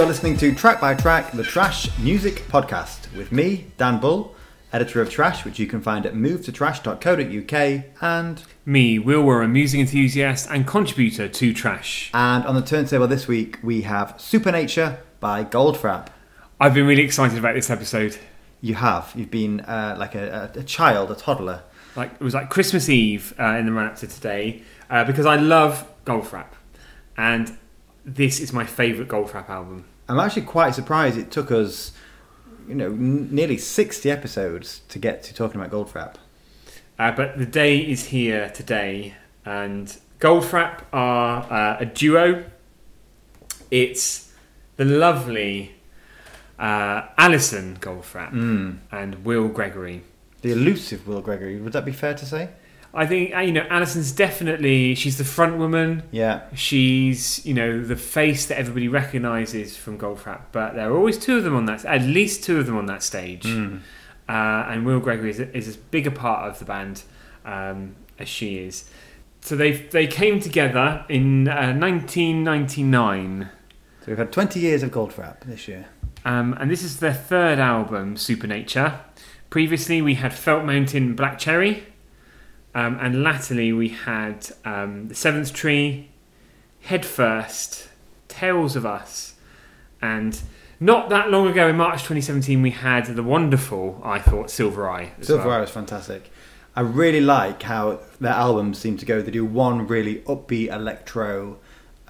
You're listening to Track by Track, the Trash Music Podcast, with me, Dan Bull, editor of Trash, which you can find at movetotrash.co.uk, and Me, Will, we're a music enthusiast and contributor to Trash. and on the turntable this week we have Supernature by Goldfrapp. I've been really excited about this episode. You have, you've been uh, like a, a, a child, a toddler. Like it was like Christmas Eve uh, in the run up to today uh, because I love Goldfrapp, and this is my favourite Goldfrapp album. I'm actually quite surprised it took us, you know, n- nearly 60 episodes to get to talking about Goldfrapp. Uh, but the day is here today, and Goldfrapp are uh, a duo. It's the lovely uh, Alison Goldfrapp Mm. and Will Gregory. The elusive Will Gregory, would that be fair to say? I think uh, you know Alison's definitely she's the front woman. Yeah. She's you know the face that everybody recognises from Goldfrapp, but there are always two of them on that, at least two of them on that stage. Mm. Uh, and Will Gregory is, is as big a part of the band um, as she is. So they they came together in uh, 1999, So we've had 20 years of Goldfrapp this year. um, and this is their third album, Supernature. Previously, we had Felt Mountain, Black Cherry, um, and latterly we had um, The Seventh Tree, Head First, Tales of Us, and not that long ago in March 2017 we had the wonderful, I thought, Silver Eye. Silver well. Eye was fantastic. I really like how their albums seem to go. They do one really upbeat electro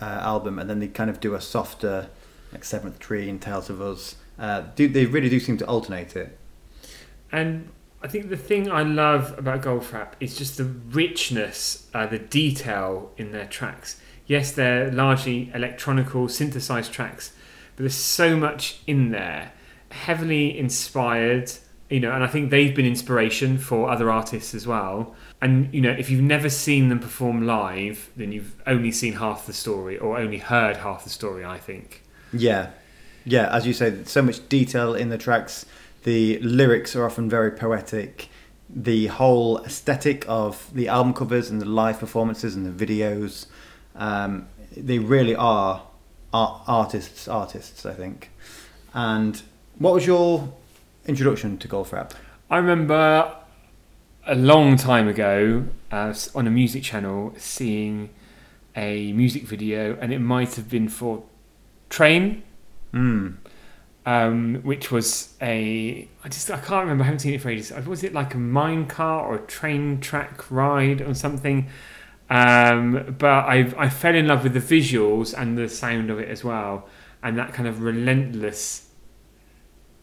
uh, album, and then they kind of do a softer, like Seventh Tree and Tales of Us. Uh, do, they really do seem to alternate it. And I think the thing I love about Goldfrapp is just the richness, uh, the detail in their tracks. Yes, they're largely electronical, synthesized tracks, but there's so much in there, heavily inspired. You know, and I think they've been inspiration for other artists as well. And you know, if you've never seen them perform live, then you've only seen half the story, or only heard half the story. I think. Yeah, yeah. As you say, so much detail in the tracks. The lyrics are often very poetic. The whole aesthetic of the album covers and the live performances and the videos, um, they really are art- artists. Artists, I think. And what was your introduction to Goldfrapp? I remember a long time ago uh, on a music channel seeing a music video, and it might have been for Train, Mm. Um, which was a I just I can't remember. I haven't seen it for ages. Was it like a mine car or a train track ride or something? Um, but I I fell in love with the visuals and the sound of it as well, and that kind of relentless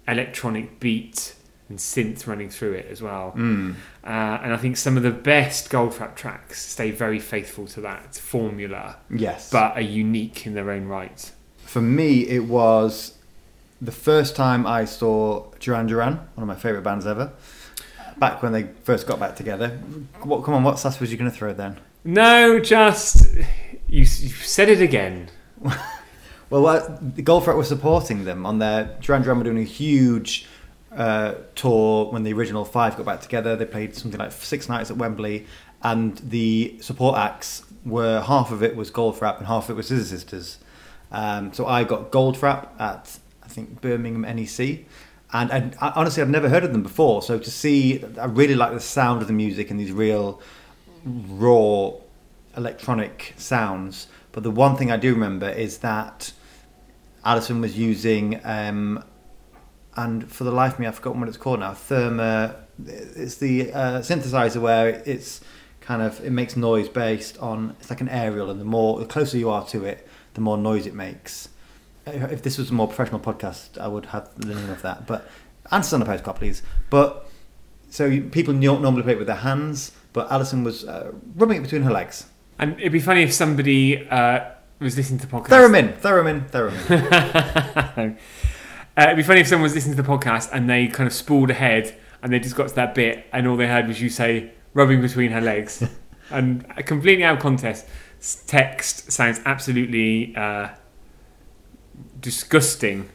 electronic beat and synth running through it as well. Mm. Uh, and I think some of the best Goldfrapp tracks stay very faithful to that formula, Yes. but are unique in their own right. For me, it was the first time I saw Duran Duran, one of my favourite bands ever. Back when they first got back together. What? Come on, what sass was you going to throw then? No, just you, you said it again. Well, uh, the Goldfrapp was supporting them on their Duran Duran were doing a huge uh, tour when the original five got back together. They played something like six nights at Wembley, and the support acts were half of it was Goldfrapp and half of it was Scissor Sisters. Um, so I got Goldfrapp at think Birmingham NEC, and, and I, honestly I've never heard of them before. So to see, I really like the sound of the music and these real raw electronic sounds. But the one thing I do remember is that Alison was using, um, and for the life of me, I've forgotten what it's called now. Therma. It's the uh, synthesizer where it's kind of it makes noise based on it's like an aerial, and the more the closer you are to it, the more noise it makes. If this was a more professional podcast, I would have the name of that. But answer on the postcard, please. But so people normally play it with their hands, but Alison was uh, rubbing it between her legs. And it'd be funny if somebody uh, was listening to the podcast. Theremin, theremin, theremin. Uh, it'd be funny if someone was listening to the podcast and they kind of spooled ahead and they just got to that bit and all they heard was you say rubbing between her legs and uh, completely out of context. Text sounds absolutely uh, disgusting.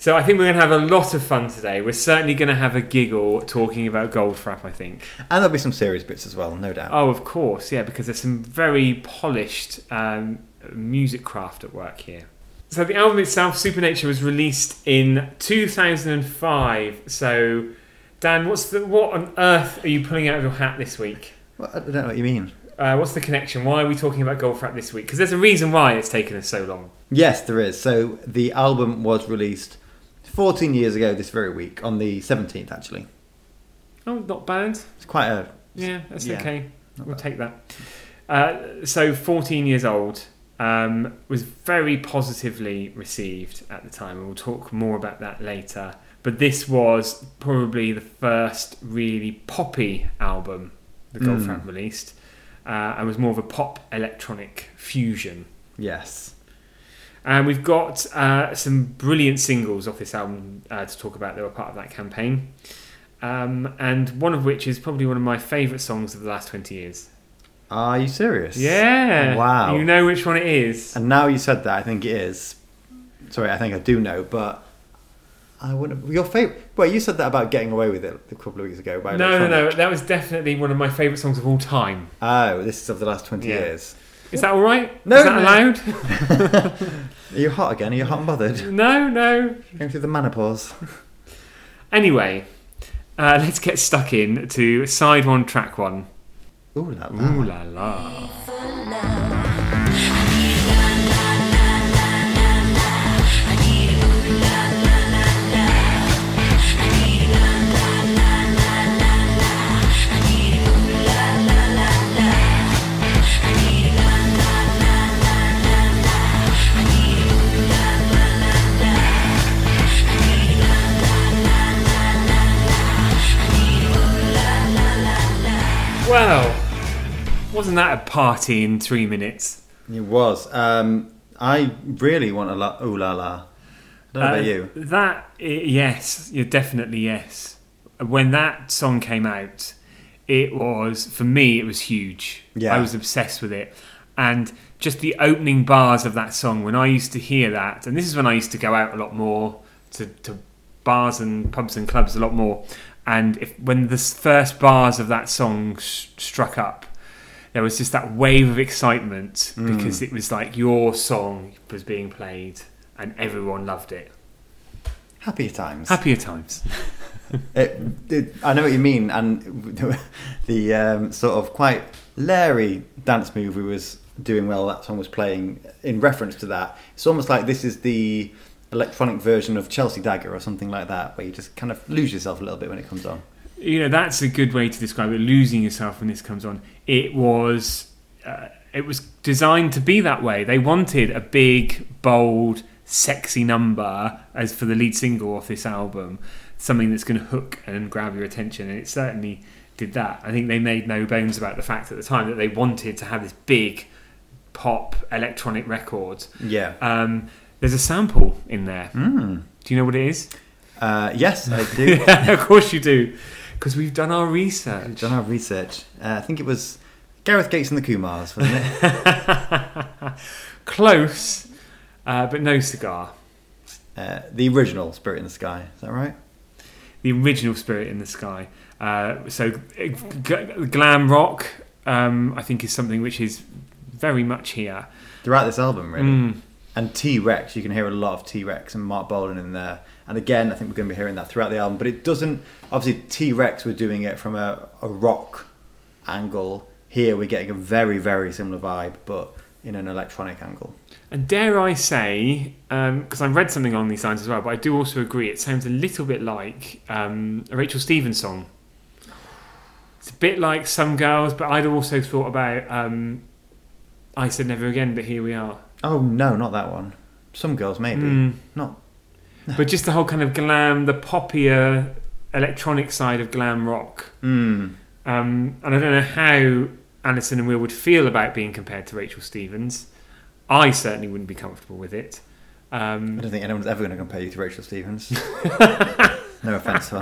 So I think we're going to have a lot of fun today. We're certainly going to have a giggle talking about Goldfrapp. I think. and there'll be some serious bits as well, no doubt. Oh, of course, yeah, because there's some very polished um, music craft at work here. So the album itself, Supernature, was released in 2005. So, Dan, what's the what on earth are you pulling out of your hat this week? Well, I don't know what you mean. Uh, what's the connection? Why are we talking about Goldfrapp this week? Because there's a reason why it's taken us so long. Yes, there is. So the album was released 14 years ago this very week, on the 17th actually. Oh, not bad. It's quite a. Yeah, that's Yeah, okay. We'll bad. take that. Uh, so, 14 years old, um, was very positively received at the time, and we'll talk more about that later. But this was probably the first really poppy album the Mm. Goldfrapp released, uh, and was more of a pop electronic fusion. Yes. And we've got uh, some brilliant singles off this album uh, to talk about that were part of that campaign. Um, and one of which is probably one of my favourite songs of the last 20 years. Are you serious? Yeah. Wow. You know which one it is. And now you said that, I think it is. Sorry, I think I do know, but I wouldn't. Your favorite? Well, you said that about getting away with it a couple of weeks ago. By No, no, no. That was definitely one of my favourite songs of all time. Oh, this is of the last twenty Yeah. years. Is that all right? No, Is that no. allowed? Are you hot again? Are you hot and bothered? no, no. Going through the menopause. Anyway, uh, let's get stuck in to side one, track one. Ooh la la. Ooh la la. Wasn't that a party in three minutes? It was. Um, I really want a la. Ooh la la. I don't know Uh, about you. That yes, you're definitely yes. When that song came out, it was for me. It was huge. Yeah. I was obsessed with it, and just the opening bars of that song. When I used to hear that, and this is when I used to go out a lot more to, to bars and pubs and clubs a lot more. And if when the first bars of that song s- struck up, there was just that wave of excitement Mm. because it was like your song was being played and everyone loved it. Happier times. Happier times. It, it, I know what you mean, and the um, sort of quite leery dance move we was doing while that song was playing. In reference to that, it's almost like this is the electronic version of Chelsea Dagger or something like that, where you just kind of lose yourself a little bit when it comes on. You know, that's a good way to describe it. Losing yourself when this comes on. It was, uh, it was designed to be that way. They wanted a big, bold, sexy number as for the lead single off this album, something that's going to hook and grab your attention, and it certainly did that. I think they made no bones about the fact at the time that they wanted to have this big pop electronic record. Yeah. Um, there's a sample in there. Mm. Do you know what it is? Uh, yes, I do. of course you do, because we've done our research. We've Done our research. Uh, I think it was Gareth Gates and the Kumars, wasn't it? Close, uh, but no cigar. uh, the original Spirit in the Sky. Is that right? The original Spirit in the Sky. Uh, so, g- glam rock, um, I think, is something which is very much here. Throughout this album, really. Mm. And T Rex, you can hear a lot of T Rex and Marc Bolan in there. And again, I think we're going to be hearing that throughout the album. But it doesn't. Obviously, T Rex was doing it from a, a rock angle. Here, we're getting a very, very similar vibe, but in an electronic angle. And dare I say, because I've read something along these lines as well, but I do also agree, it sounds a little bit like um, a Rachel Stevens song. It's a bit like Some Girls, but I'd also thought about um, I Said Never Again, but here we are. Oh, no, not that one. Some girls, maybe. Mm. Not. But just the whole kind of glam, the poppier electronic side of glam rock. Mm. Um, and I don't know how Anderson and Will would feel about being compared to Rachel Stevens. I certainly wouldn't be comfortable with it. I Um, don't think anyone's ever going to compare you to Rachel Stevens. no offense.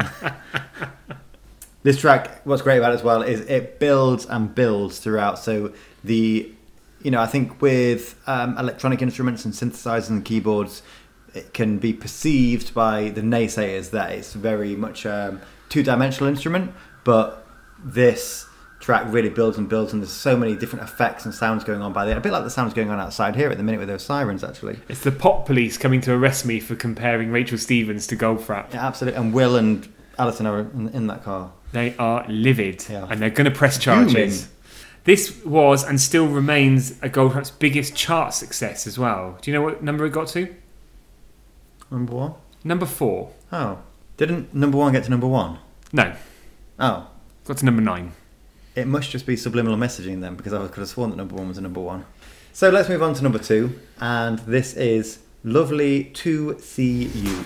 This track, what's great about it as well is it builds and builds throughout. So the, you know, I think with um, electronic instruments and synthesizers and keyboards, it can be perceived by the naysayers that it's very much um, two-dimensional instrument. But this track really builds and builds, and there's so many different effects and sounds going on by the A bit like the sounds going on outside here at the minute with those sirens, actually. It's the pop police coming to arrest me for comparing Rachel Stevens to Goldfrapp. Yeah, absolutely. And Will and Alison are in, in that car. They are livid Yeah. and they're going to press charges. This was and still remains a Goldfrapp's biggest chart success as well. Do you know what number it got to? Number one. Number four. Oh, didn't number one get to number one? No, Oh, got to number nine. it must just be subliminal messaging then, because I could have sworn that number one was a number one. So let's move on to number two, and this is "Lovely to See You."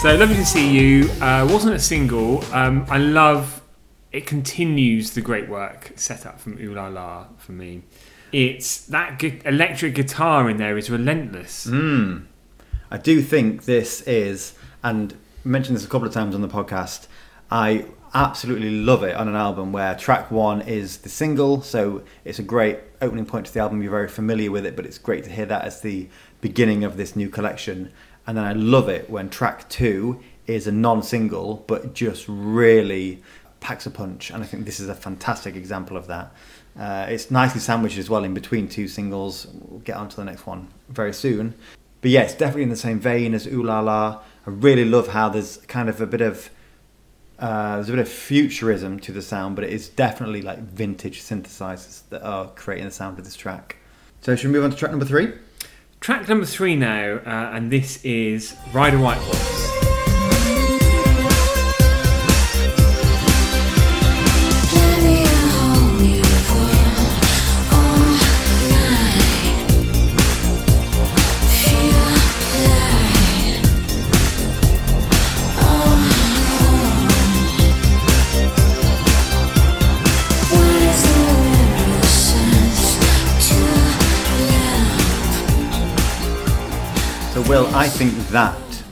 So lovely to see you. Uh, wasn't a single. Um, I love. It continues the great work set up from Ooh La La for me. It's that gu- electric guitar in there is relentless. Mm. I do think this is, and mentioned this a couple of times on the podcast. I absolutely love it on an album where track one is the single, so it's a great opening point to the album. You're very familiar with it, but it's great to hear that as the beginning of this new collection. And then I love it when track two is a non-single, but just really packs a punch. And I think this is a fantastic example of that. Uh, it's nicely sandwiched as well in between two singles. We'll get on to the next one very soon. But yeah, it's definitely in the same vein as Ooh La La. I really love how there's kind of a bit of uh, there's a bit of futurism to the sound, but it is definitely like vintage synthesizers that are creating the sound of this track. So should we move on to track number three? Track number three now, uh, and this is Ride a White Horse. So Will, I think that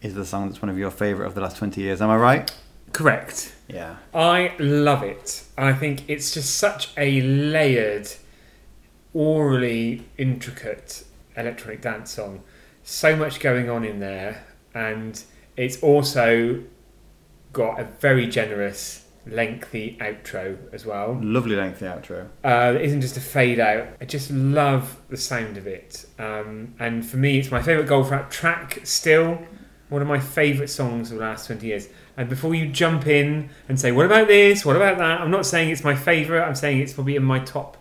is the song that's one of your favourite of the last twenty years. Am I right? Correct. Yeah. I love it. I think it's just such a layered, aurally intricate electronic dance song. So much going on in there, and it's also got a very generous, lengthy outro as well. Lovely lengthy outro. Uh, it isn't just a fade out. I just love the sound of it. Um, and for me, it's my favourite Goldfrapp track still. One of my favourite songs of the last 20 years. And before you jump in and say, what about this? What about that? I'm not saying it's my favourite. I'm saying it's probably in my top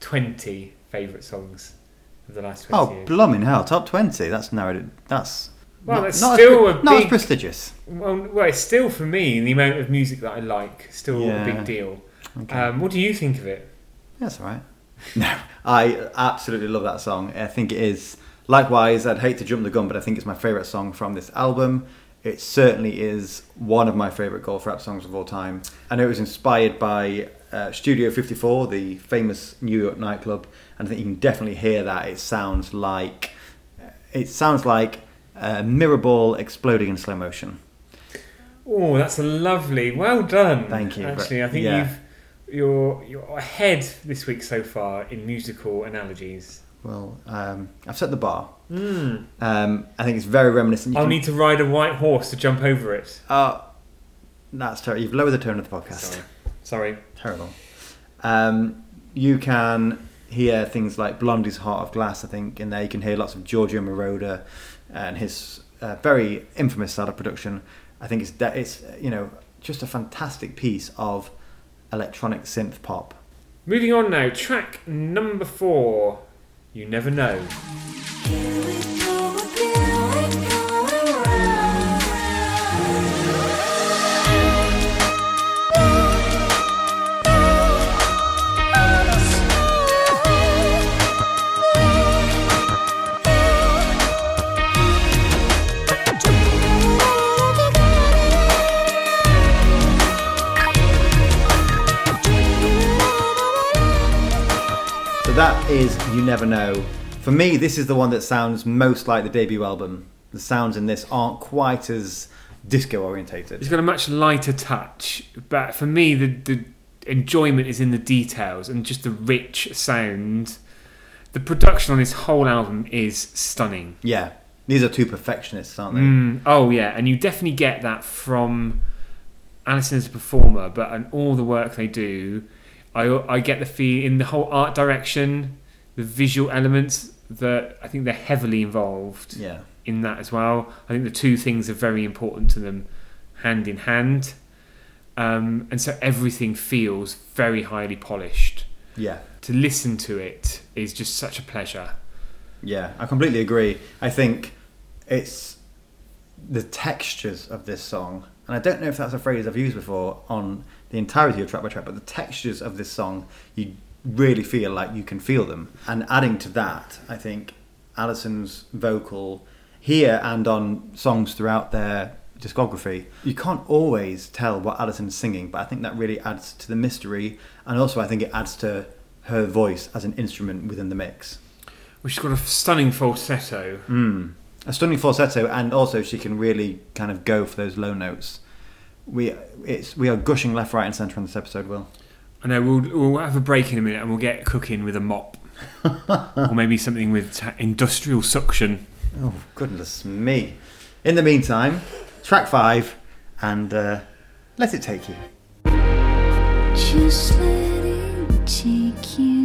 20 favourite songs of the last 20 Oh, years. blooming hell! Top twenty. That's narrowed. it- That's Well, that's not still as, a not as prestigious. well, well, it's still for me, the amount of music that I like, still Yeah. a big deal. Okay. Um, what do you think of it? That's all right. No, I absolutely love that song. I think it is. Likewise, I'd hate to jump the gun, but I think it's my favourite song from this album. It certainly is one of my favourite Goldfrapp songs of all time. And it was inspired by uh, Studio 54, the famous New York nightclub. And I think you can definitely hear that. It sounds like it sounds like a mirror ball exploding in slow motion. Oh, that's lovely. Well done. Thank you. Actually, I think Yeah. you've you're you're ahead this week so far in musical analogies. Well, um, I've set the bar. Mm. Um, I think it's very reminiscent. You I'll can- need to ride a white horse to jump over it. Oh, that's terrible. You've lowered the tone of the podcast. Sorry. Sorry. Terrible. Um, you can hear things like Blondie's Heart of Glass, I think, in there. You can hear lots of Giorgio Moroder and his uh, very infamous style of production. I think it's, de- it's, you know, just a fantastic piece of electronic synth pop. Moving on now. Track number four. You never know. That is You Never Know For me, this is the one that sounds most like the debut album. The sounds in this aren't quite as disco orientated. It's got a much lighter touch, but for me, the, the enjoyment is in the details and just the rich sound. The production on this whole album is stunning. Yeah, these are two perfectionists, aren't they? Mm, oh yeah, and you definitely get that from Alison as a performer, but and all the work they do, I I get the feel in the whole art direction, the visual elements that I think they're heavily involved Yeah, in that as well. I think the two things are very important to them, hand in hand, um, and so everything feels very highly polished. yeah, To listen to it is just such a pleasure. yeah. I completely agree. I think it's the textures of this song, and I don't know if that's a phrase I've used before on the entirety of track by track, but the textures of this song, you really feel like you can feel them. And adding to that, I think Alison's vocal here and on songs throughout their discography, you can't always tell what Alison's singing, but I think that really adds to the mystery, and also I think it adds to her voice as an instrument within the mix. Well, she's got a stunning falsetto. Mm. A stunning falsetto, and also she can really kind of go for those low notes. We it's we are gushing left, right, and centre on this episode. Will I know we'll we'll have a break in a minute and we'll get cooking with a mop, or maybe something with ta- industrial suction. oh goodness me! In the meantime, track five, and uh, let it take you. Just let it take you.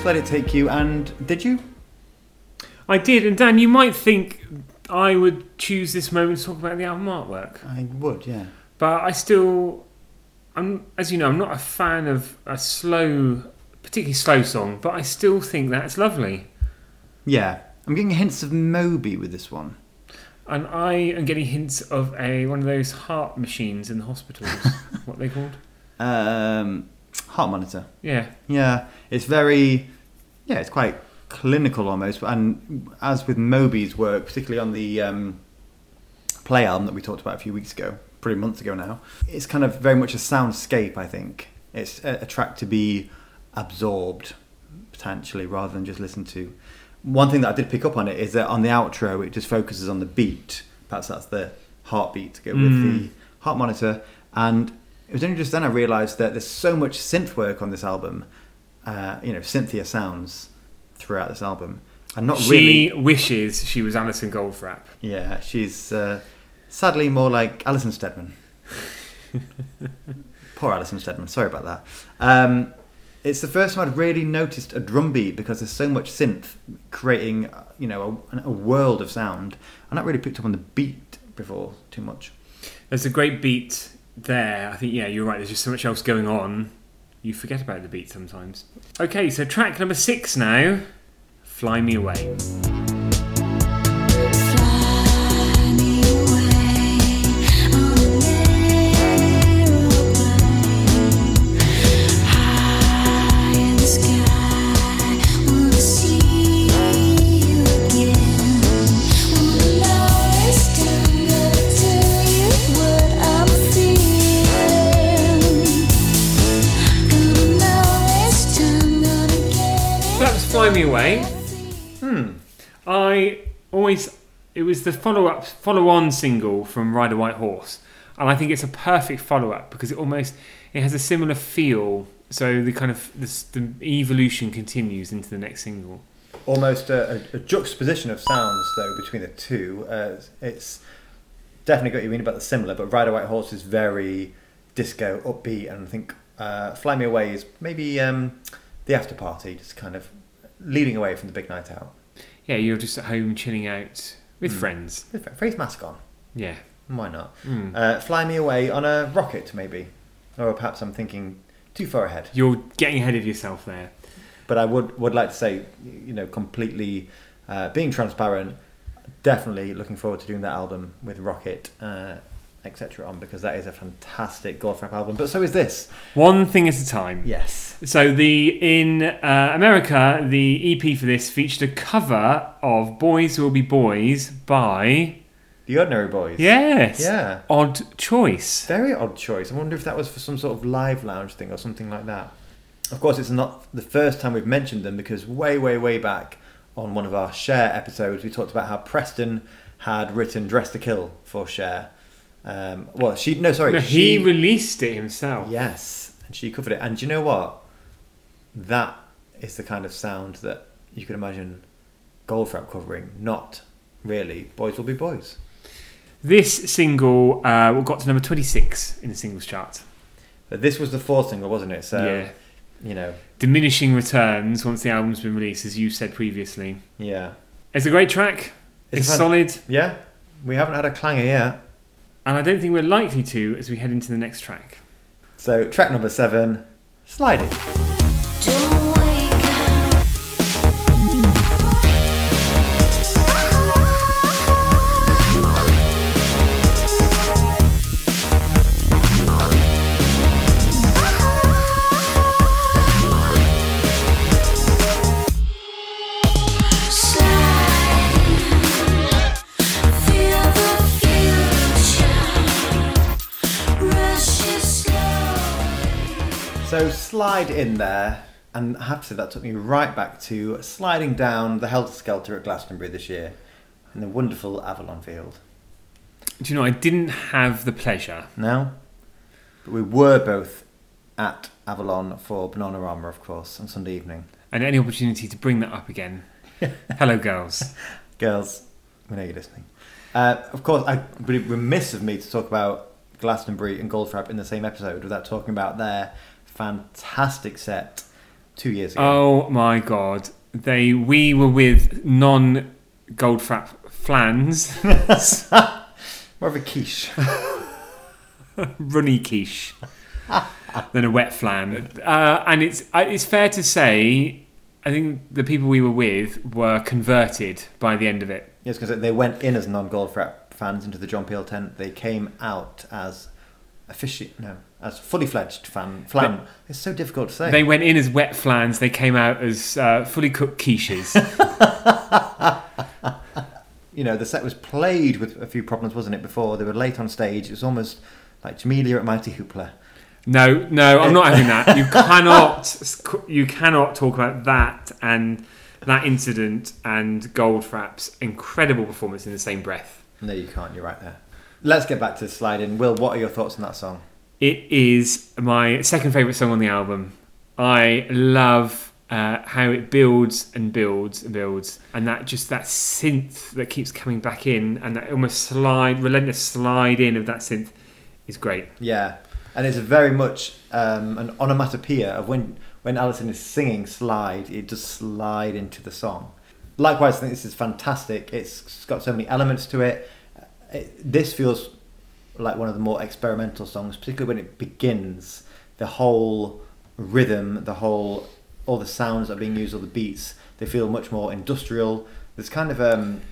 Just let it take you. And did you? I did, and Dan, you might think I would choose this moment to talk about the album artwork, I would, yeah. but I still, I'm as you know, I'm not a fan of a slow, particularly slow song, but I still think that's lovely. Yeah, I'm getting hints of Moby with this one. And I am getting hints of a one of those heart machines in the hospitals. what they called? Um, heart monitor. Yeah, Yeah, it's very, yeah, it's quite clinical almost. And as with Moby's work, particularly on the um, play album that we talked about a few weeks ago, pretty months ago now, it's kind of very much a soundscape. I think it's a, a track to be absorbed potentially rather than just listen to. One thing that I did pick up on it is that on the outro, it just focuses on the beat. Perhaps that's the heartbeat to go with Mm. the heart monitor. And it was only just then I realised that there's so much synth work on this album. Uh, you know, Cynthia sounds throughout this album, and not she really. wishes she was Alison Goldfrapp. Yeah, she's uh, sadly more like Alison Steadman. Poor Alison Steadman. Sorry about that. Um, it's the first time I'd really noticed a drum beat because there's so much synth creating, you know, a, a world of sound. I not really picked up on the beat before too much. There's a great beat there. I think yeah, you're right. There's just so much else going on. You forget about the beat sometimes. Okay, so track number six now. Fly me away. I always it was the follow up follow on single from Ride a White Horse. And I think it's a perfect follow up because it almost it has a similar feel. So the kind of the evolution continues into the next single. almost a, a, a juxtaposition of sounds though between the two. Uh, it's definitely got what you mean about the similar, but Ride a White Horse is very disco, upbeat, and I think uh, Fly Me Away is maybe um, the after party, just kind of leading away from the big night out. Yeah, you're just at home chilling out with Hmm. friends. With Face mask on, Yeah. why not? Mm. Uh, fly Me Away on a rocket, maybe, or perhaps I'm thinking too far ahead. You're getting ahead of yourself there. But I would would like to say, you know, completely uh, being transparent. Definitely looking forward to doing that album with Rocket. Uh, etc. on because that is a fantastic Goldfrapp album. But so is this. One thing at a time. Yes. So the in uh, America, the EP for this featured a cover of "Boys Will Be Boys" by The Ordinary Boys. yes, Yeah. Odd Choice. Very odd choice. I wonder if that was for some sort of live lounge thing or something like that. Of course, it's not the first time we've mentioned them because way, way, way back on one of our Cher episodes, we talked about how Preston had written "Dress to Kill" for Cher. Um, well, she no, sorry, No, she he released it himself. yes, and she covered it. And do you know what? That is the kind of sound that you can imagine Goldfrapp covering. Not really. Boys will be boys. This single uh, got to number twenty-six in the singles chart. But this was the fourth single, wasn't it? So yeah, you know, diminishing returns once the album's been released, as you said previously. yeah. It's a great track. It's It's, solid, Yeah, we haven't had a clanger yet. And I don't think we're likely to as we head into the next track. So, track number seven, Sliding. Slide in there, and I have to say that took me right back to sliding down the Helter Skelter at Glastonbury this year in the wonderful Avalon Field. Do you know, I didn't have the pleasure. No? But we were both at Avalon for Bananarama, of course, on Sunday evening. and any opportunity to bring that up again. Hello, girls. Girls, we know you're listening. Uh, of course, I would be remiss of me to talk about Glastonbury and Goldfrapp in the same episode without talking about their fantastic set two years ago. Oh my god, they we were with non Goldfrapp flans, More of a quiche. runny quiche, than a wet flan. Uh, and it's uh, it's fair to say, I think the people we were with were converted by the end of it. Yes, because they went in as non-Goldfrapp fans into the John Peel tent. They came out as offici- no, as fully fledged fan. Flan. it's so difficult to say. They went in as wet flans. They came out as uh, fully cooked quiches. you know, the set was played with a few problems, wasn't it? Before they were late on stage. It was almost like Jamelia at Mighty Hoopla. No, no, I'm not having that. You cannot, you cannot talk about that and that incident and Goldfrapp's incredible performance in the same breath. No, you can't. You're right there. Let's get back to sliding. Will, what are your thoughts on that song? It is my second favorite song on the album. I love uh, how it builds and builds and builds, and that just that synth that keeps coming back in, and that almost slide, relentless slide in of that synth is great. Yeah, and it's very much um, an onomatopoeia of when when Alison is singing "slide," it does slide into the song. Likewise, I think this is fantastic. It's got so many elements to it. It this feels like one of the more experimental songs, particularly when it begins. The whole rhythm, the whole all the sounds that are being used, all the beats, they feel much more industrial. There's kind of um,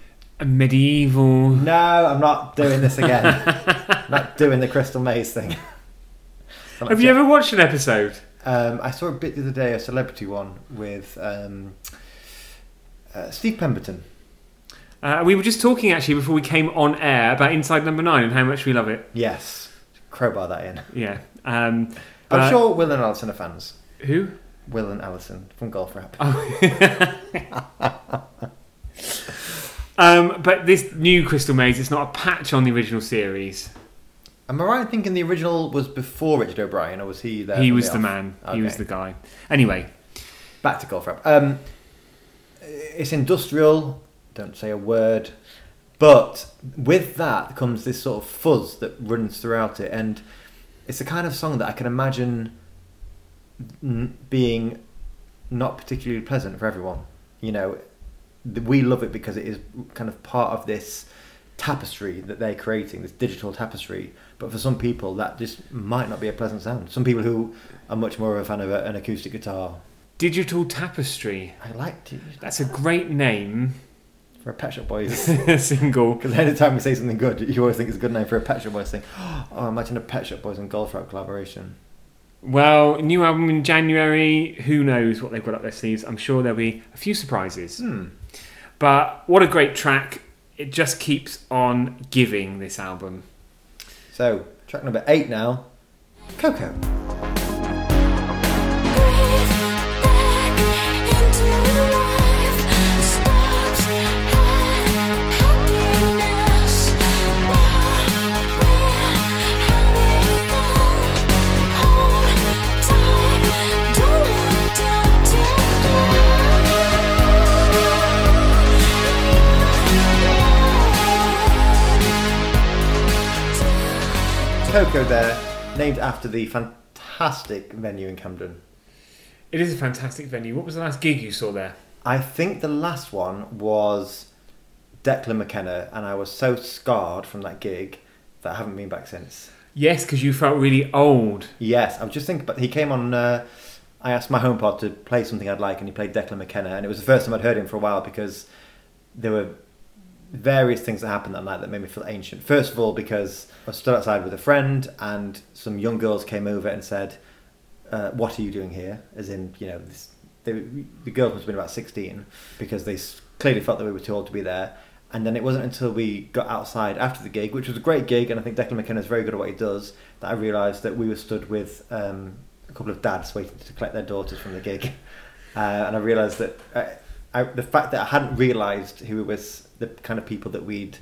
A medieval. no, I'm not doing this again. not doing the Crystal Maze thing. Have you ever watched an episode? Um, I saw a bit the other day, a celebrity one with um, uh, Steve Pemberton. Uh, we were just talking actually before we came on air about Inside Number Nine and how much we love it. Yes, crowbar that in. Yeah. Um, I'm sure Will and Alison are fans. Who? Will and Alison from Goldfrapp. Um, but this new Crystal Maze, it's not a patch on the original series. Am I right in thinking the original was before Richard O'Brien, or was he there? he was the off? man. He was the guy. Anyway, Back to Goldfrapp. Um, it's industrial. Don't say a word. But with that comes this sort of fuzz that runs throughout it, and it's the kind of song that I can imagine being not particularly pleasant for everyone. You know, th- we love it because it is kind of part of this tapestry that they're creating, this digital tapestry. But for some people, that just might not be a pleasant sound. Some people who are much more of a fan of a, an acoustic guitar. Digital Tapestry. I like to. That's a great name For a Pet Shop Boys. single. Because anytime we say something good, you always think it's a good name for a Pet Shop Boys thing. Oh, imagine a Pet Shop Boys and Goldfrapp collaboration. Well, new album in January. Who knows what they've got up their sleeves? I'm sure there'll be a few surprises. Hmm. But what a great track! It just keeps on giving. This album. So, track number eight now Koko. Koko there, named after the fantastic venue in Camden. It is a fantastic venue. What was the last gig you saw there? I think the last one was Declan McKenna, and I was so scarred from that gig that I haven't been back since. Yes, because you felt really old. Yes, I was just thinking, but he came on. Uh, I asked my home pod to play something I'd like, and he played Declan McKenna, and it was the first time I'd heard him for a while because there were various things that happened that night that made me feel ancient. First of all, because I stood outside with a friend, and some young girls came over and said, uh, "What are you doing here?" As in, you know, this, they, the girls must have been about sixteen because they clearly felt that we were too old to be there. And then it wasn't until we got outside after the gig, which was a great gig, and I think Declan McKenna is very good at what he does, that I realised that we were stood with um, a couple of dads waiting to collect their daughters from the gig. Uh, and I realised that uh, I, the fact that I hadn't realised who it was, the kind of people that we'd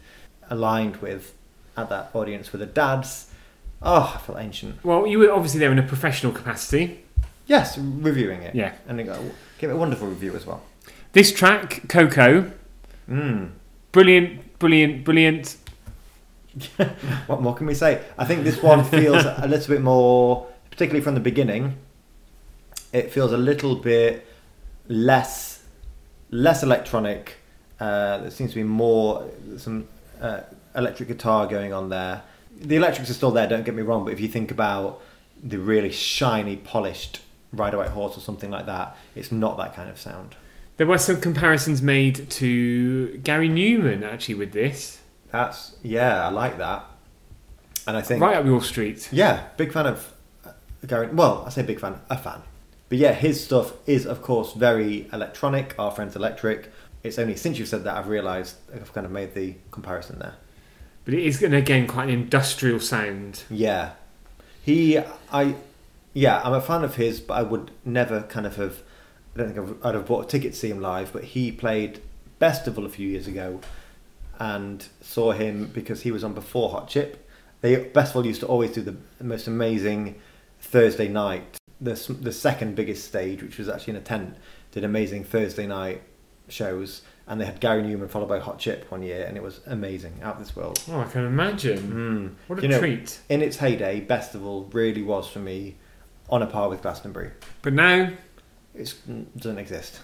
aligned with at that audience were the dads. Oh, I felt ancient. Well, you were obviously there in a professional capacity. Yes, reviewing it. Yeah. And it gave it a wonderful review as well. This track, Koko, Mm. brilliant, brilliant, brilliant. What more can we say? I think this one feels a little bit more, particularly from the beginning. It feels a little bit less, less electronic. Uh, there seems to be more some uh, electric guitar going on there. The electrics are still there. Don't get me wrong, but if you think about the really shiny, polished Ride a White Horse or something like that, it's not that kind of sound. There were some comparisons made to Gary Numan actually with this, That's yeah, I like that. And I think right up your street. Yeah, big fan of uh, Gary. Well, I say big fan, a fan. But yeah, his stuff is of course very electronic. Our friends electric. It's only since you've said that I've realised I've kind of made the comparison there. But it is, and again, quite an industrial sound. Yeah, he, I, yeah, I'm a fan of his, but I would never kind of have. I don't think I've, I'd have bought a ticket to see him live. But he played Festival a few years ago, and saw him because he was on before Hot Chip. They Festival used to always do the most amazing Thursday night. The the second biggest stage, which was actually in a tent, did amazing Thursday night shows, and they had Gary Numan followed by Hot Chip one year, and it was amazing, out of this world. Oh, I can imagine. Mm. What a You know, treat. in its heyday, Festival really was for me on a par with Glastonbury. But now, It doesn't exist,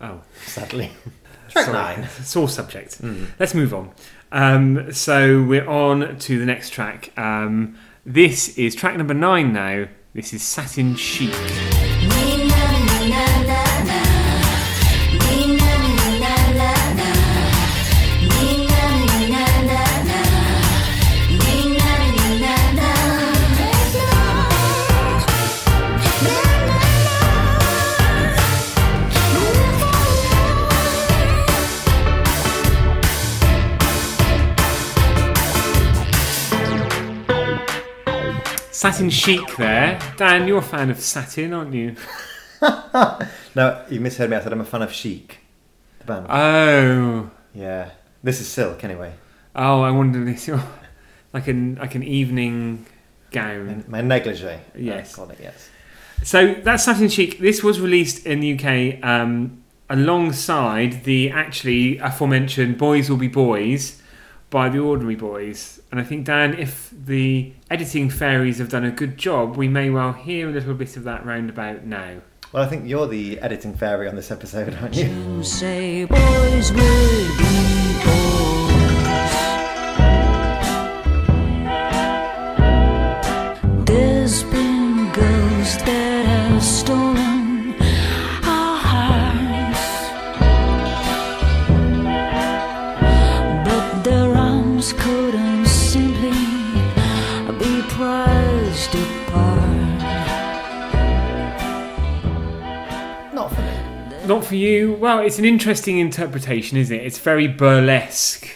oh, sadly. Track sorry. nine. Sore subject. Mm. Let's move on. Um, so we're on to the next track. Um, this is track number nine now. This is Satin Chic. Satin Chic there. Dan, you're a fan of satin, aren't you? No, you misheard me. I said I'm a fan of Chic, the band. Oh. yeah, this is Silk anyway. Oh, I wonder if you're like an like an evening gown. My negligee. Yes. Call it yes. So that's Satin Chic. This was released in the UK um, alongside the actually aforementioned Boys Will Be Boys by the Ordinary Boys. And I think, Dan, if the editing fairies have done a good job, we may well hear a little bit of that roundabout now. Well, I think you're the editing fairy on this episode, aren't you? You say boys will not for you. Well, it's an interesting interpretation, isn't it? It's very burlesque.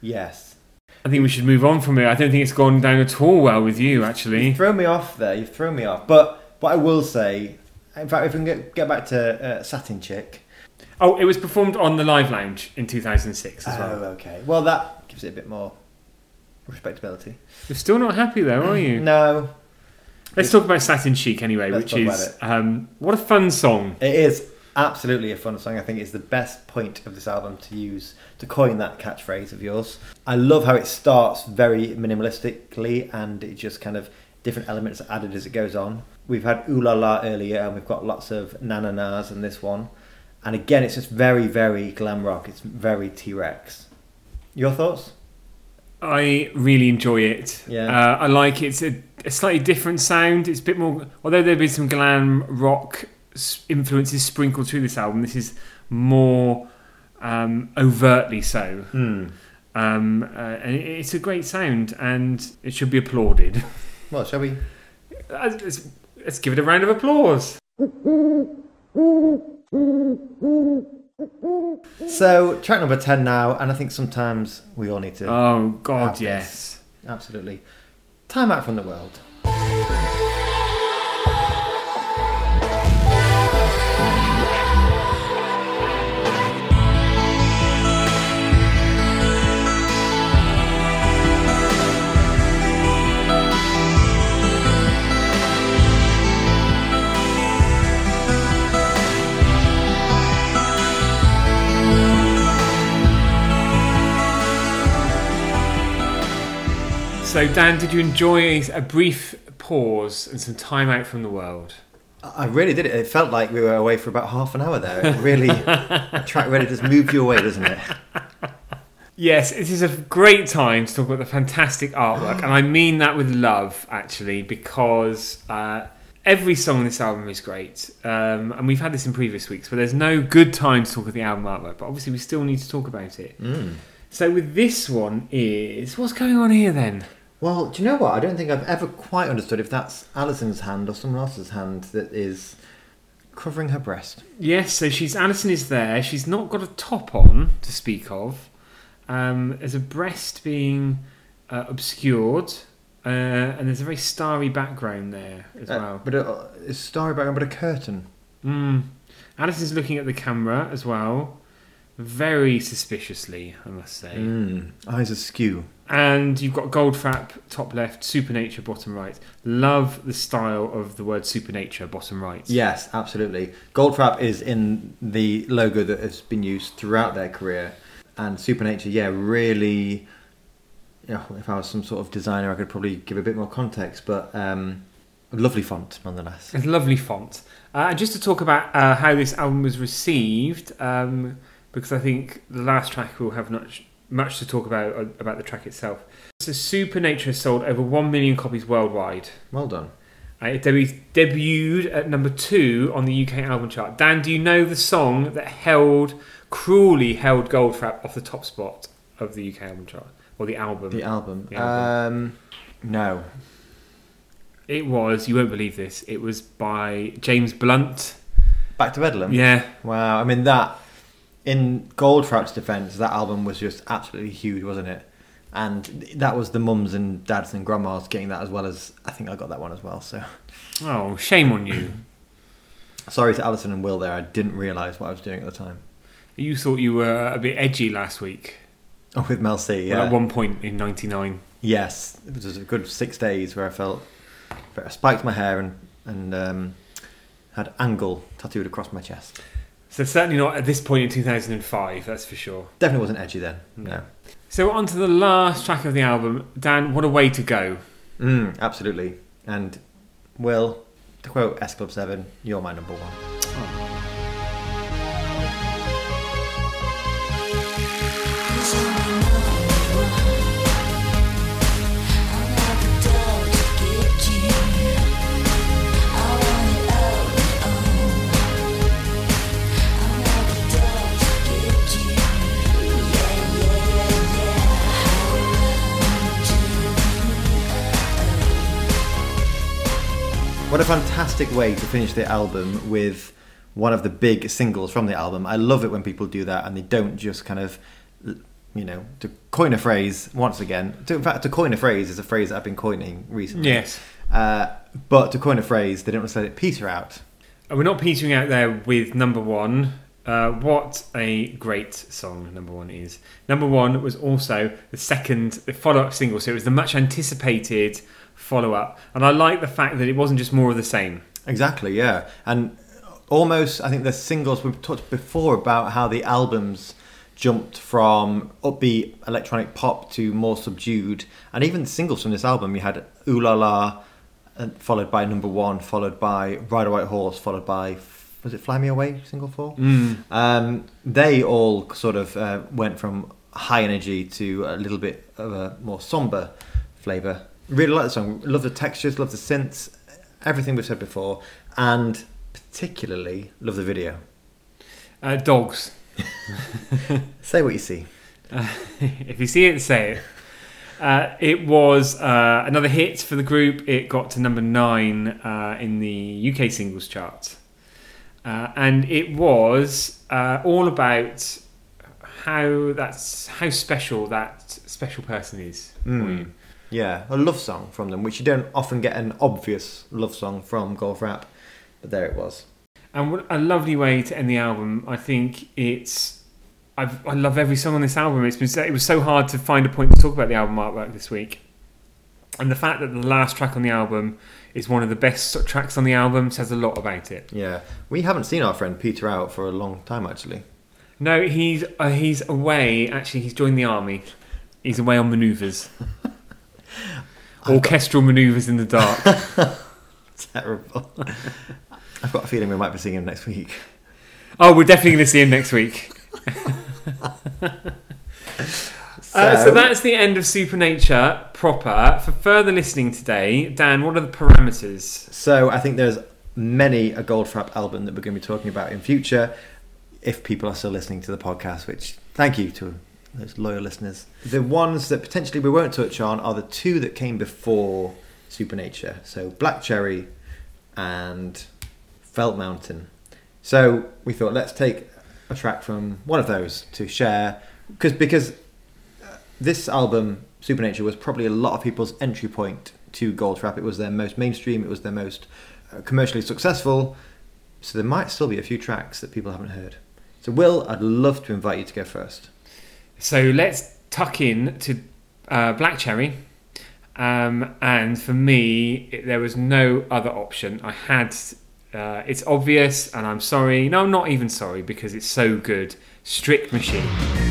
Yes. I think we should move on from it. I don't think it's gone down at all well with you, actually. You've thrown me off there. You've thrown me off. But what I will say, in fact, if we can get, get back to uh, Satin Chic. Oh, it was performed on the Live Lounge in 2006 as well. Oh, okay. Well, that gives it a bit more respectability. You're still not happy though, are you? No, Let's talk about Satin Chic anyway, Let's which is um, what a fun song. it is absolutely a fun song. I think it's the best point of this album to use to coin that catchphrase of yours. I love how it starts very minimalistically and it just kind of different elements are added as it goes on. We've had Ooh La La earlier and we've got lots of na na nas in this one. And again, it's just very, very glam rock. It's very T Rex. Your thoughts? I really enjoy it. Yeah. Uh, I like it. It's a, a slightly different sound. It's a bit more, although there have been some glam rock influences sprinkled through this album, this is more um, overtly so. Hmm. Um, uh, and it- it's a great sound and it should be applauded. Well, shall we? Uh, let's, let's give it a round of applause. So, track number 10 now, and I think sometimes we all need to. Oh, God, yes. Absolutely. Time out from the world. So, Dan, did you enjoy a brief pause and some time out from the world? I really did it. It felt like we were away for about half an hour there. It really, track really just moves you away, doesn't it? Yes, it is a great time to talk about the fantastic artwork, and I mean that with love, actually, because uh, every song on this album is great. Um, and we've had this in previous weeks, but there's no good time to talk about the album artwork, but obviously we still need to talk about it. Mm. So, with this one, is what's going on here then? Well, do you know what? I don't think I've ever quite understood if that's Alison's hand or someone else's hand that is covering her breast. Yes, so she's Alison is there. She's not got a top on to speak of. Um, there's a breast being uh, obscured, uh, and there's a very starry background there as Uh, well. but a, it's starry background, but a curtain. Mm. Alison's looking at the camera as well, very suspiciously, I must say. Mm. Eyes askew. And you've got Goldfrapp top left, Supernature bottom right. Love the style of the word Supernature bottom right. Yes, absolutely. Goldfrapp is in the logo that has been used throughout their career, and Supernature, yeah, really. You know, if I was some sort of designer, I could probably give a bit more context, but um, a lovely font nonetheless. It's a lovely font. Uh, and just to talk about uh, how this album was received, um, because I think the last track will have much, much to talk about uh, about the track itself. So Supernature has sold over 1 million copies worldwide. Well done. Uh, it debu- debuted at number two on the UK album chart. Dan, do you know the song that held, cruelly held Goldfrapp off the top spot of the UK album chart? Or the album? The album. The album. Um, no. It was, you won't believe this, it was by James Blunt. Back to Bedlam. Yeah, Wow. I mean that. In Goldfrapp's defence, that album was just absolutely huge, wasn't it? And that was the mums and dads and grandmas getting that as well as I think I got that one as well. So Oh, shame on you. sorry to Alison and Will there. I didn't realise what I was doing at the time. You thought you were a bit edgy last week. Oh, with Mel C. Well, Yeah. at one point in '99. Yes, it was a good six days where I felt I spiked my hair and and um, had angle tattooed across my chest. So certainly not at this point in 2005. That's for sure. Definitely wasn't edgy then. No. So on to the last track of the album. Dan, what a way to go! Mm, absolutely. And Will, to quote S Club Seven, you're my number one. What a fantastic way to finish the album with one of the big singles from the album. I love it when people do that and they don't just kind of, you know, to coin a phrase once again. To, in fact, to coin a phrase is a phrase that I've been coining recently. Yes. Uh, but to coin a phrase, they don't just let it peter out. And we're not petering out there with number one. Uh, what a great song number one is. Number one was also the second, the follow up single, so it was the much anticipated follow up. And I like the fact that it wasn't just more of the same. Exactly, yeah. And almost, I think the singles we've talked before about how the albums jumped from upbeat electronic pop to more subdued. And even the singles from this album, you had Ooh La La, followed by Number One, followed by Ride a White Horse, followed by, was it Fly Me Away, single four? Um, they all sort of uh, went from high energy to a little bit of a more somber flavour. Really like the song. Love the textures, love the synths, everything we've said before, and particularly love the video. Uh, dogs. Say what you see. if you see it, say it. Uh, it was uh, another hit for the group. It got to number nine uh, in the UK singles chart. Uh, and it was uh, all about how that's how special that special person is. for Mm. Yeah, a love song from them, which you don't often get an obvious love song from Goldfrapp, but there it was. And what a lovely way to end the album. I think it's. I've, I love every song on this album. It's been it was so hard to find a point to talk about the album artwork this week, and the fact that the last track on the album is one of the best tracks on the album says a lot about it. Yeah, we haven't seen our friend Peter out for a long time actually. No, he's uh, he's away. Actually, he's joined the army. He's away on manoeuvres, orchestral manoeuvres in the dark. Terrible. I've got a feeling we might be seeing him next week. oh, we're definitely going to see him next week. Uh, so that's the end of Supernature proper. For further listening today, Dan, what are the parameters? So I think there's many a Goldfrapp album that we're going to be talking about in future, if people are still listening to the podcast. Which thank you to those loyal listeners. The ones that potentially we won't touch on are the two that came before Supernature. So Black Cherry and Felt Mountain. So we thought let's take a track from one of those to share because because uh, this album Supernature was probably a lot of people's entry point to Goldfrapp. It was their most mainstream. It was their most uh, commercially successful. So there might still be a few tracks that people haven't heard. So Will, I'd love to invite you to go first. So let's tuck in to uh, Black Cherry. Um, and for me, it, there was no other option. I had. Uh, it's obvious, and I'm sorry. No, I'm not even sorry because it's so good. Strict Machine.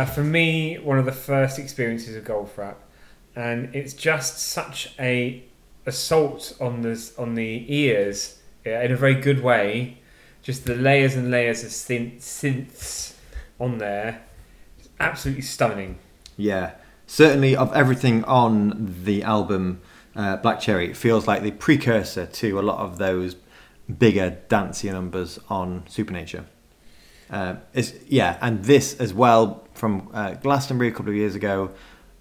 Uh, for me, one of the first experiences of Goldfrapp, and it's just such a assault on the on the ears yeah, in a very good way. Just the layers and layers of synth, synths on there, absolutely stunning. Yeah, certainly of everything on the album uh, Black Cherry, it feels like the precursor to a lot of those bigger dancier numbers on Supernature. Uh, yeah, and this as well from uh, Glastonbury a couple of years ago,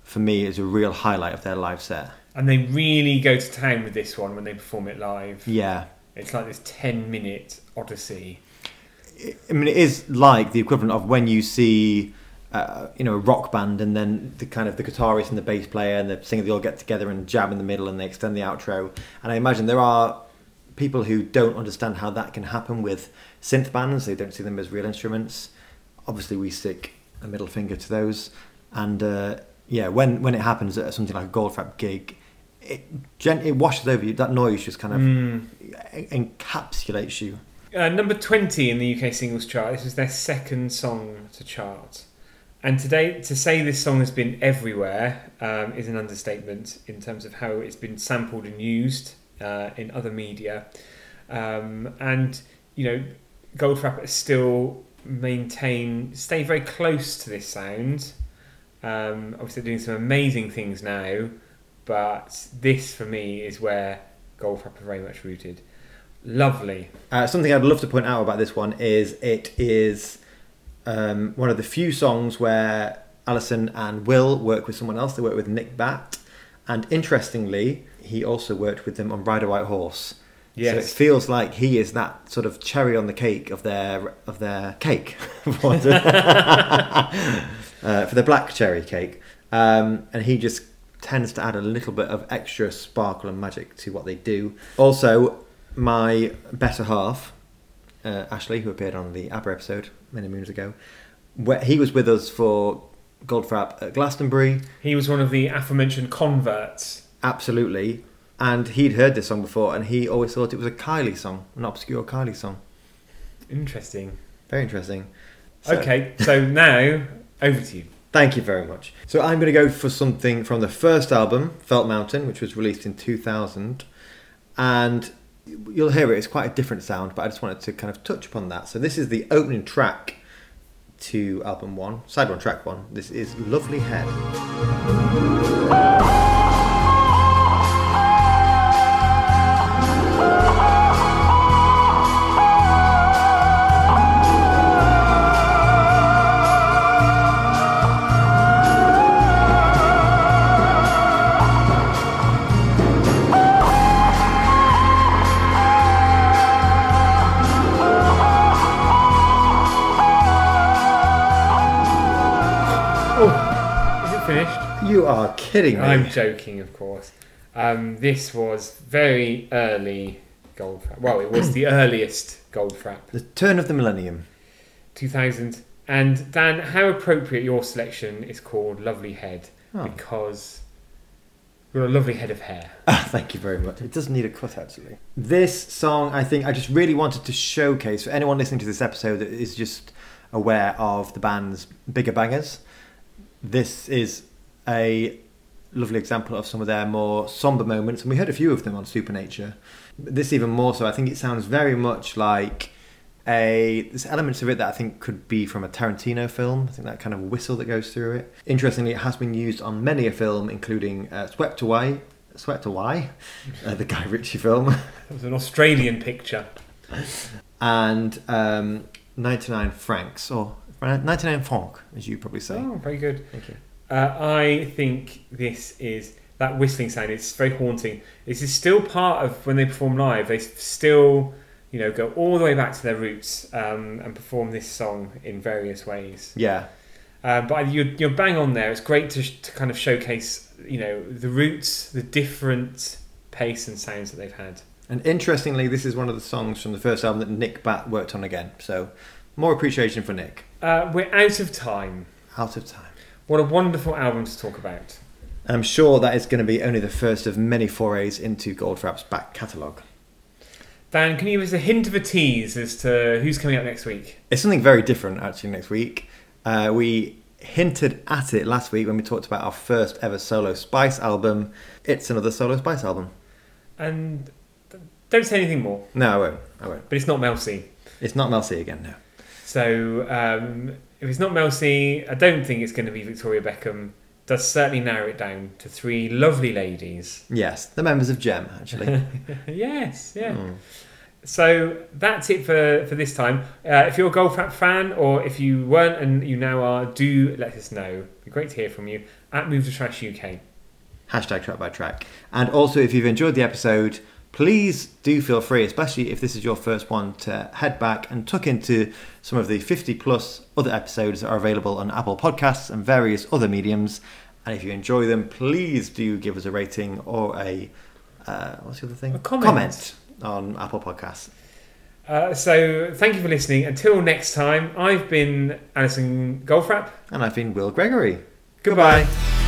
for me, is a real highlight of their live set. And they really go to town with this one when they perform it live. Yeah, It's like this ten minute odyssey. I mean, it is like the equivalent of when you see, uh, you know, a rock band and then the kind of the guitarist and the bass player and the singer they all get together and jam in the middle and they extend the outro. And I imagine there are people who don't understand how that can happen with synth bands. They don't see them as real instruments. Obviously, we stick a middle finger to those. And uh, yeah, when when it happens at something like a Goldfrapp gig, it gen- it washes over you. That noise just kind of Mm. en- encapsulates you. Uh, number 20 in the UK singles chart. This is their second song to chart. And today, to say this song has been everywhere um, is an understatement in terms of how it's been sampled and used uh, in other media. Um, and, you know, Goldfrapp is still maintain, stay very close to this sound. Um, obviously, doing some amazing things now, but this for me is where Goldfrapp are very much rooted. Lovely. Uh, something I'd love to point out about this one is it is um, one of the few songs where Alison and Will work with someone else. They work with Nick Batt, and interestingly, he also worked with them on Ride a White Horse. So it feels like he is that sort of cherry on the cake of their of their cake, uh, for the black cherry cake, um, and he just tends to add a little bit of extra sparkle and magic to what they do. Also, my better half, uh, Ashley, who appeared on the ABBA episode many moons ago, where he was with us for Goldfrapp at Glastonbury. He was one of the aforementioned converts. Absolutely. And he'd heard this song before, and he always thought it was a Kylie song, an obscure Kylie song. Interesting. Very interesting. So- Okay, so now over to you. Thank you very much. So I'm going to go for something from the first album, Felt Mountain, which was released in 2000. And you'll hear it, it's quite a different sound, but I just wanted to kind of touch upon that. So this is the opening track to album one, side one, track one. This is Lovely Head. Kidding me. I'm joking, of course. Um, this was very early Goldfrapp. Well, it was the earliest gold Goldfrapp, The turn of the millennium. 2000. And Dan, how appropriate your selection is called Lovely Head Oh. because you're a lovely head of hair. Ah, Thank you very much. It doesn't need a cut, actually. This song, I think, I just really wanted to showcase for anyone listening to this episode that is just aware of the band's bigger bangers. This is a lovely example of some of their more somber moments, and we heard a few of them on Supernature. This even more so. I think it sounds very much like a. There's elements of it that I think could be from a Tarantino film. I think that kind of whistle that goes through it. Interestingly, it has been used on many a film, including uh, Swept Away, Swept Away, uh, the Guy Ritchie film, It was an Australian picture. and um, 99 Francs, or 99 Francs, as you probably say. Oh, very good. Thank you. Uh, I think this is that whistling sound. It's very haunting. This is still part of when they perform live. They still, you know, go all the way back to their roots um, and perform this song in various ways. Yeah, Uh, but you're, you're bang on there. It's great to, sh- to kind of showcase, you know, the roots, the different pace and sounds that they've had. and interestingly, this is one of the songs from the first album that Nick Batt worked on again. So, more appreciation for Nick. Uh, we're out of time. Out of time. What a wonderful album to talk about. I'm sure that is going to be only the first of many forays into Goldfrapp's back catalogue. Dan, can you give us a hint of a tease as to who's coming up next week? It's something very different actually next week. Uh, we hinted at it last week when we talked about our first ever solo Spice album. It's another solo Spice album. And don't say anything more, No, I won't. I won't. but it's not Mel C. It's not Mel C again, no. So um, if it's not Mel C, I don't think it's going to be Victoria Beckham. Does certainly narrow it down to three lovely ladies. Yes, the members of Gem, actually. yes, yeah. Mm. So that's it for, for this time. Uh, if you're a Goldfrapp fan, or if you weren't and you now are, do let us know. It'd be great to hear from you at Move to Trash UK. Hashtag track by track. And also, if you've enjoyed the episode, please do feel free, especially if this is your first one, to head back and tuck into some of the 50 plus other episodes that are available on Apple Podcasts and various other mediums. And if you enjoy them, please do give us a rating or a uh, what's the other thing? A comment. on Apple Podcasts. Uh, so thank you for listening. Until next time, I've been Alison Goldfrapp. And I've been Will Gregory. Goodbye. Goodbye.